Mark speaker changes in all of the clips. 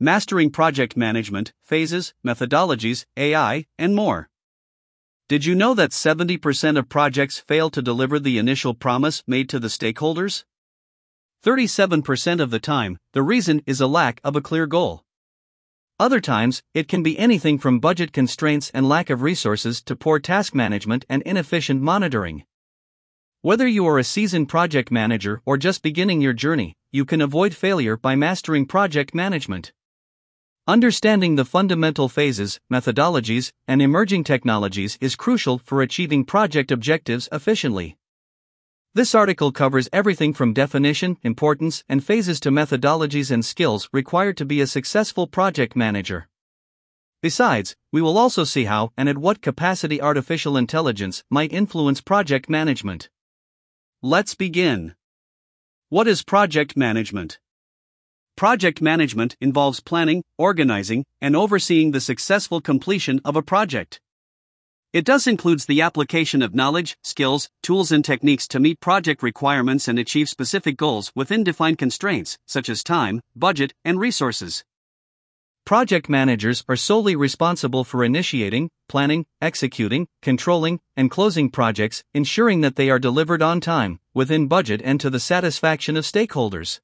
Speaker 1: mastering project management, phases, methodologies, AI, and more. Did you know that 70% of projects fail to deliver the initial promise made to the stakeholders? 37% of the time, the reason is a lack of a clear goal. Other times, it can be anything from budget constraints and lack of resources to poor task management and inefficient monitoring. Whether you are a seasoned project manager or just beginning your journey, you can avoid failure by mastering project management. Understanding the fundamental phases, methodologies, and emerging technologies is crucial for achieving project objectives efficiently. This article covers everything from definition, importance, and phases to methodologies and skills required to be a successful project manager. Besides, we will also see how and at what capacity artificial intelligence might influence project management. Let's begin. What is project management? Project management involves planning, organizing, and overseeing the successful completion of a project. It thus includes the application of knowledge, skills, tools, and techniques to meet project requirements and achieve specific goals within defined constraints, such as time, budget, and resources. Project managers are solely responsible for initiating, planning, executing, controlling, and closing projects, ensuring that they are delivered on time, within budget, and to the satisfaction of stakeholders.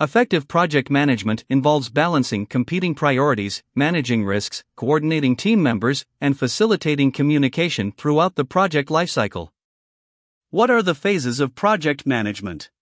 Speaker 1: Effective project management involves balancing competing priorities, managing risks, coordinating team members, and facilitating communication throughout the project lifecycle. What are the phases of project management?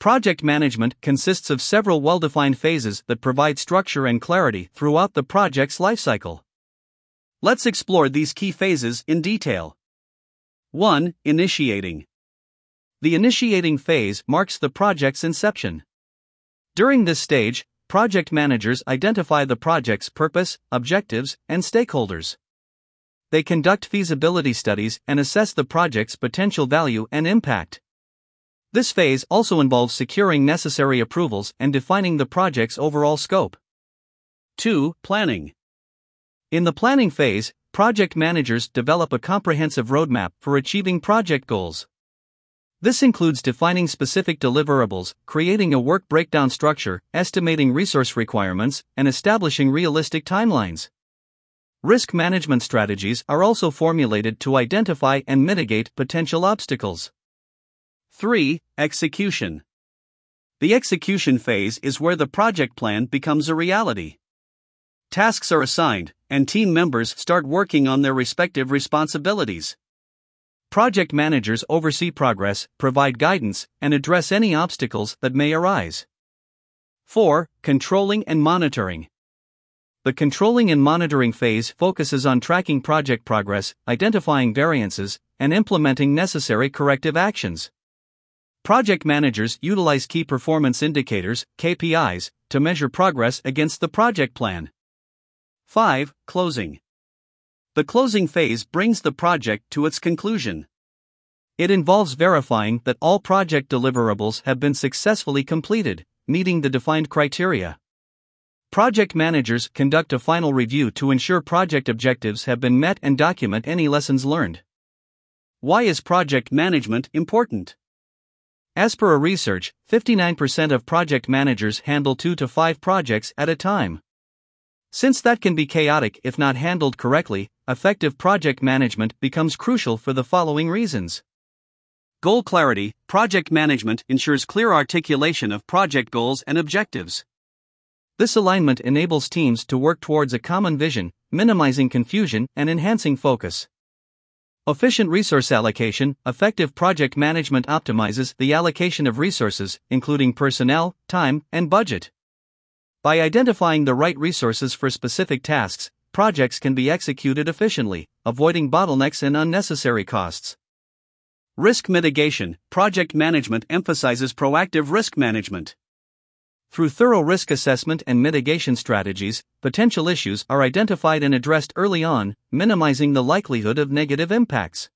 Speaker 1: Project management consists of several well defined phases that provide structure and clarity throughout the project's lifecycle. Let's explore these key phases in detail. 1. Initiating. The initiating phase marks the project's inception. During this stage, project managers identify the project's purpose, objectives, and stakeholders. They conduct feasibility studies and assess the project's potential value and impact. This phase also involves securing necessary approvals and defining the project's overall scope. 2. Planning. In the planning phase, project managers develop a comprehensive roadmap for achieving project goals. This includes defining specific deliverables, creating a work breakdown structure, estimating resource requirements, and establishing realistic timelines. Risk management strategies are also formulated to identify and mitigate potential obstacles. 3. Execution. The execution phase is where the project plan becomes a reality. Tasks are assigned, and team members start working on their respective responsibilities. Project managers oversee progress, provide guidance, and address any obstacles that may arise. 4. Controlling and monitoring. The controlling and monitoring phase focuses on tracking project progress, identifying variances, and implementing necessary corrective actions. Project managers utilize key performance indicators, KPIs, to measure progress against the project plan. 5. Closing. The closing phase brings the project to its conclusion. It involves verifying that all project deliverables have been successfully completed, meeting the defined criteria. Project managers conduct a final review to ensure project objectives have been met and document any lessons learned. Why is project management important? As per a research, 59% of project managers handle 2 to 5 projects at a time. Since that can be chaotic if not handled correctly, effective project management becomes crucial for the following reasons. Goal clarity Project management ensures clear articulation of project goals and objectives. This alignment enables teams to work towards a common vision, minimizing confusion and enhancing focus. Efficient resource allocation Effective project management optimizes the allocation of resources, including personnel, time, and budget. By identifying the right resources for specific tasks, projects can be executed efficiently, avoiding bottlenecks and unnecessary costs. Risk mitigation Project management emphasizes proactive risk management. Through thorough risk assessment and mitigation strategies, potential issues are identified and addressed early on, minimizing the likelihood of negative impacts.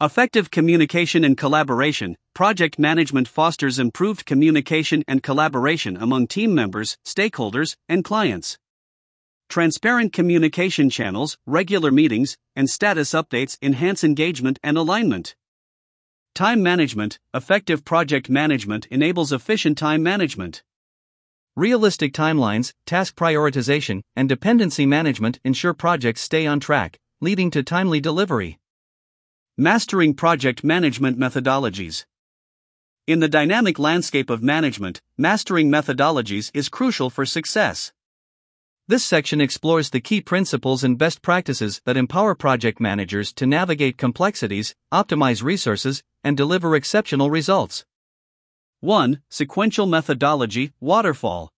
Speaker 1: Effective communication and collaboration. Project management fosters improved communication and collaboration among team members, stakeholders, and clients. Transparent communication channels, regular meetings, and status updates enhance engagement and alignment. Time management. Effective project management enables efficient time management. Realistic timelines, task prioritization, and dependency management ensure projects stay on track, leading to timely delivery. Mastering project management methodologies. In the dynamic landscape of management, mastering methodologies is crucial for success. This section explores the key principles and best practices that empower project managers to navigate complexities, optimize resources, and deliver exceptional results. 1. Sequential methodology Waterfall.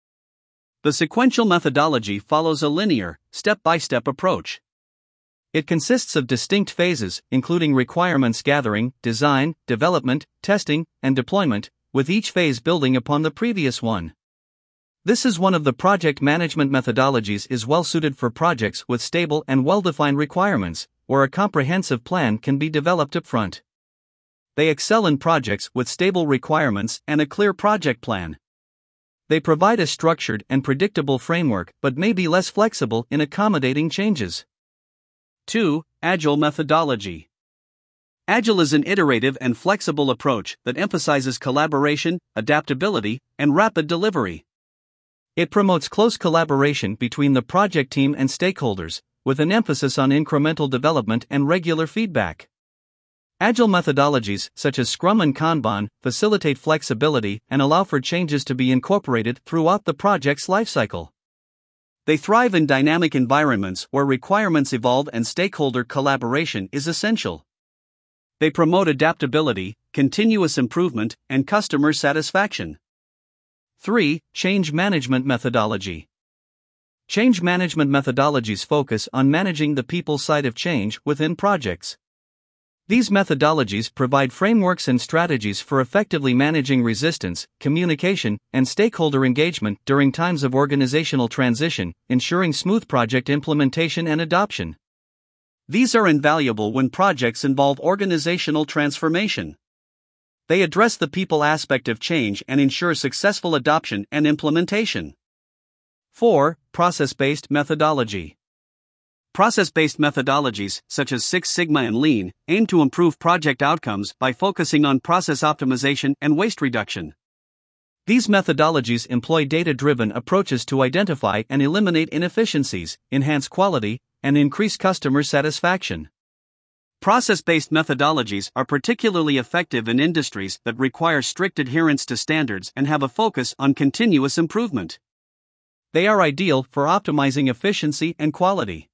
Speaker 1: The sequential methodology follows a linear, step by step approach. It consists of distinct phases, including requirements gathering, design, development, testing, and deployment, with each phase building upon the previous one. This is one of the project management methodologies is well suited for projects with stable and well-defined requirements, where a comprehensive plan can be developed upfront. They excel in projects with stable requirements and a clear project plan. They provide a structured and predictable framework but may be less flexible in accommodating changes. 2. Agile methodology. Agile is an iterative and flexible approach that emphasizes collaboration, adaptability, and rapid delivery. It promotes close collaboration between the project team and stakeholders, with an emphasis on incremental development and regular feedback. Agile methodologies, such as Scrum and Kanban, facilitate flexibility and allow for changes to be incorporated throughout the project's lifecycle. They thrive in dynamic environments where requirements evolve and stakeholder collaboration is essential. They promote adaptability, continuous improvement, and customer satisfaction. 3. Change Management Methodology Change management methodologies focus on managing the people side of change within projects. These methodologies provide frameworks and strategies for effectively managing resistance, communication, and stakeholder engagement during times of organizational transition, ensuring smooth project implementation and adoption. These are invaluable when projects involve organizational transformation. They address the people aspect of change and ensure successful adoption and implementation. 4. Process based methodology. Process based methodologies, such as Six Sigma and Lean, aim to improve project outcomes by focusing on process optimization and waste reduction. These methodologies employ data driven approaches to identify and eliminate inefficiencies, enhance quality, and increase customer satisfaction. Process based methodologies are particularly effective in industries that require strict adherence to standards and have a focus on continuous improvement. They are ideal for optimizing efficiency and quality.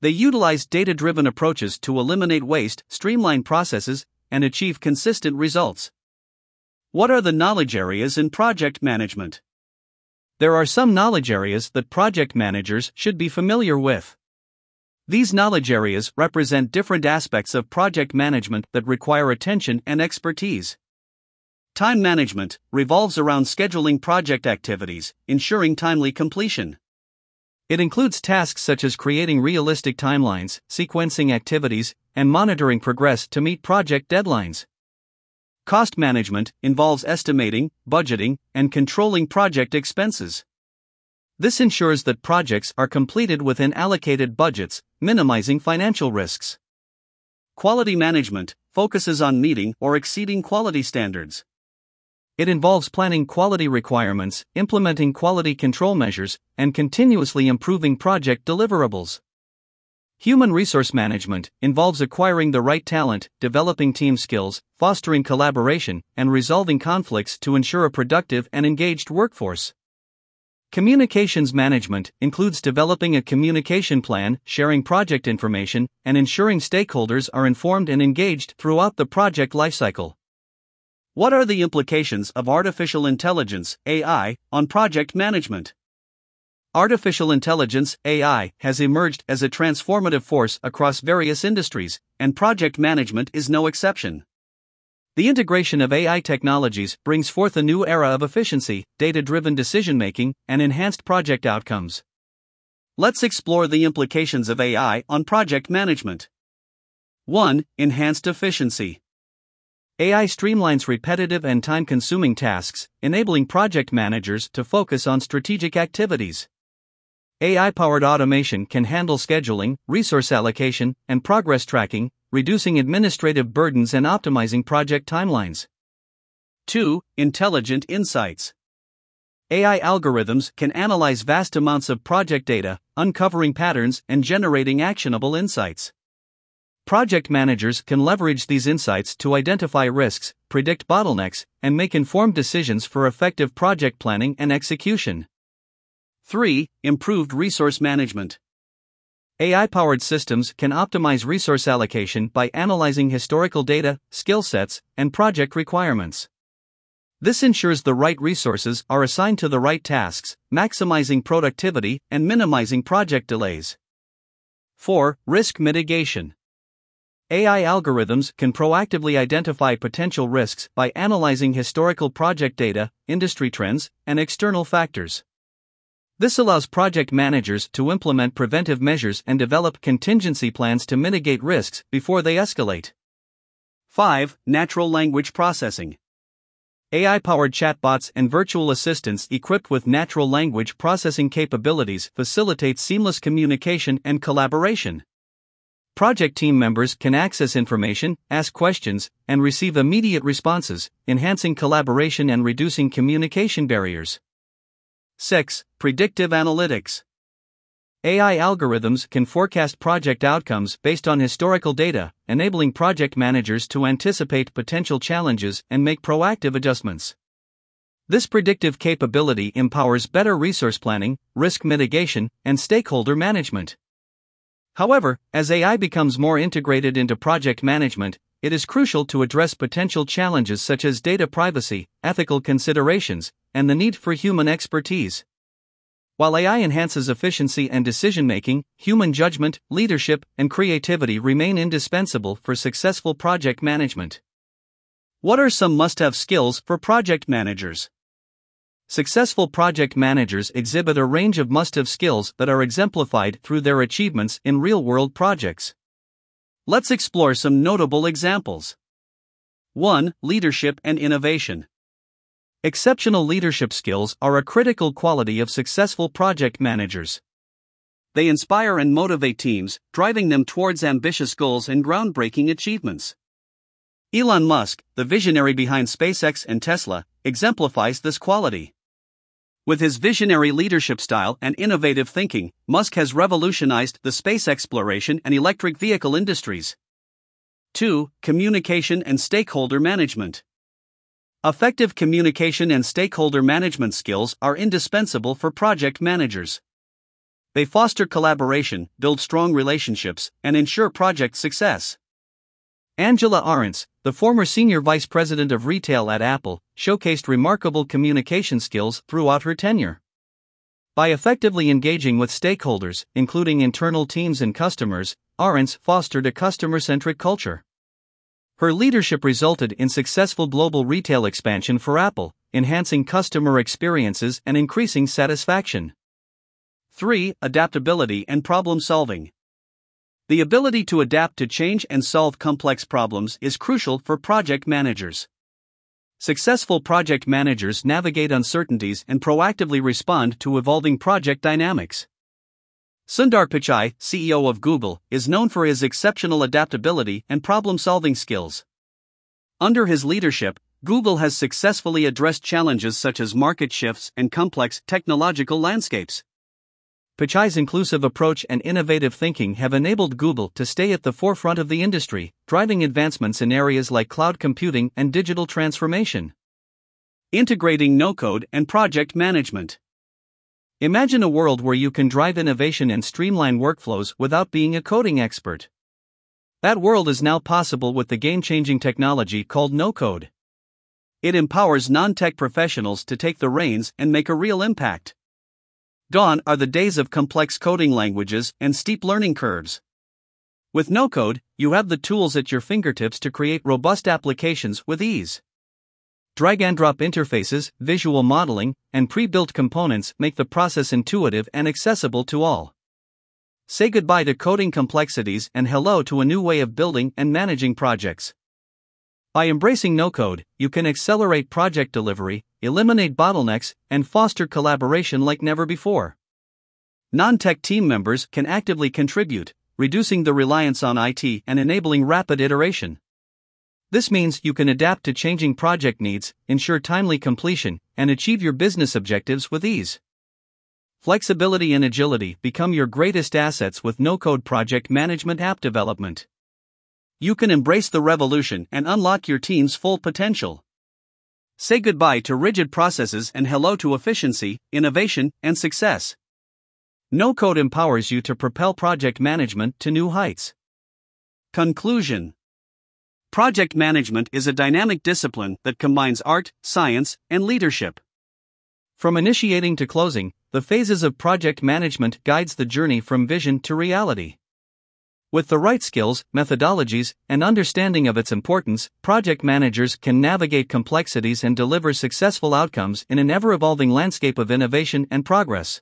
Speaker 1: They utilize data driven approaches to eliminate waste, streamline processes, and achieve consistent results. What are the knowledge areas in project management? There are some knowledge areas that project managers should be familiar with. These knowledge areas represent different aspects of project management that require attention and expertise. Time management revolves around scheduling project activities, ensuring timely completion. It includes tasks such as creating realistic timelines, sequencing activities, and monitoring progress to meet project deadlines. Cost management involves estimating, budgeting, and controlling project expenses. This ensures that projects are completed within allocated budgets, minimizing financial risks. Quality management focuses on meeting or exceeding quality standards. It involves planning quality requirements, implementing quality control measures, and continuously improving project deliverables. Human resource management involves acquiring the right talent, developing team skills, fostering collaboration, and resolving conflicts to ensure a productive and engaged workforce. Communications management includes developing a communication plan, sharing project information, and ensuring stakeholders are informed and engaged throughout the project lifecycle. What are the implications of artificial intelligence, AI, on project management? Artificial intelligence, AI, has emerged as a transformative force across various industries, and project management is no exception. The integration of AI technologies brings forth a new era of efficiency, data driven decision making, and enhanced project outcomes. Let's explore the implications of AI on project management. 1. Enhanced efficiency. AI streamlines repetitive and time consuming tasks, enabling project managers to focus on strategic activities. AI powered automation can handle scheduling, resource allocation, and progress tracking, reducing administrative burdens and optimizing project timelines. 2. Intelligent insights. AI algorithms can analyze vast amounts of project data, uncovering patterns and generating actionable insights. Project managers can leverage these insights to identify risks, predict bottlenecks, and make informed decisions for effective project planning and execution. 3. Improved resource management. AI powered systems can optimize resource allocation by analyzing historical data, skill sets, and project requirements. This ensures the right resources are assigned to the right tasks, maximizing productivity and minimizing project delays. 4. Risk mitigation. AI algorithms can proactively identify potential risks by analyzing historical project data, industry trends, and external factors. This allows project managers to implement preventive measures and develop contingency plans to mitigate risks before they escalate. 5. Natural language processing. AI powered chatbots and virtual assistants equipped with natural language processing capabilities facilitate seamless communication and collaboration. Project team members can access information, ask questions, and receive immediate responses, enhancing collaboration and reducing communication barriers. 6. Predictive analytics. AI algorithms can forecast project outcomes based on historical data, enabling project managers to anticipate potential challenges and make proactive adjustments. This predictive capability empowers better resource planning, risk mitigation, and stakeholder management. However, as AI becomes more integrated into project management, it is crucial to address potential challenges such as data privacy, ethical considerations, and the need for human expertise. While AI enhances efficiency and decision making, human judgment, leadership, and creativity remain indispensable for successful project management. What are some must have skills for project managers? Successful project managers exhibit a range of must have skills that are exemplified through their achievements in real world projects. Let's explore some notable examples. 1. Leadership and innovation. Exceptional leadership skills are a critical quality of successful project managers. They inspire and motivate teams, driving them towards ambitious goals and groundbreaking achievements. Elon Musk, the visionary behind SpaceX and Tesla, exemplifies this quality. With his visionary leadership style and innovative thinking, Musk has revolutionized the space exploration and electric vehicle industries. 2. Communication and stakeholder management. Effective communication and stakeholder management skills are indispensable for project managers. They foster collaboration, build strong relationships, and ensure project success. Angela Ahrendts, the former senior vice president of retail at Apple, showcased remarkable communication skills throughout her tenure. By effectively engaging with stakeholders, including internal teams and customers, Ahrendts fostered a customer centric culture. Her leadership resulted in successful global retail expansion for Apple, enhancing customer experiences and increasing satisfaction. 3. Adaptability and problem solving. The ability to adapt to change and solve complex problems is crucial for project managers. Successful project managers navigate uncertainties and proactively respond to evolving project dynamics. Sundar Pichai, CEO of Google, is known for his exceptional adaptability and problem solving skills. Under his leadership, Google has successfully addressed challenges such as market shifts and complex technological landscapes. Pichai's inclusive approach and innovative thinking have enabled Google to stay at the forefront of the industry, driving advancements in areas like cloud computing and digital transformation. Integrating no code and project management. Imagine a world where you can drive innovation and streamline workflows without being a coding expert. That world is now possible with the game changing technology called no code. It empowers non tech professionals to take the reins and make a real impact. Gone are the days of complex coding languages and steep learning curves. With no code, you have the tools at your fingertips to create robust applications with ease. Drag and drop interfaces, visual modeling, and pre built components make the process intuitive and accessible to all. Say goodbye to coding complexities and hello to a new way of building and managing projects. By embracing no code, you can accelerate project delivery, eliminate bottlenecks, and foster collaboration like never before. Non tech team members can actively contribute, reducing the reliance on IT and enabling rapid iteration. This means you can adapt to changing project needs, ensure timely completion, and achieve your business objectives with ease. Flexibility and agility become your greatest assets with no code project management app development. You can embrace the revolution and unlock your team's full potential. Say goodbye to rigid processes and hello to efficiency, innovation, and success. No code empowers you to propel project management to new heights. Conclusion Project management is a dynamic discipline that combines art, science, and leadership. From initiating to closing, the phases of project management guides the journey from vision to reality. With the right skills, methodologies, and understanding of its importance, project managers can navigate complexities and deliver successful outcomes in an ever evolving landscape of innovation and progress.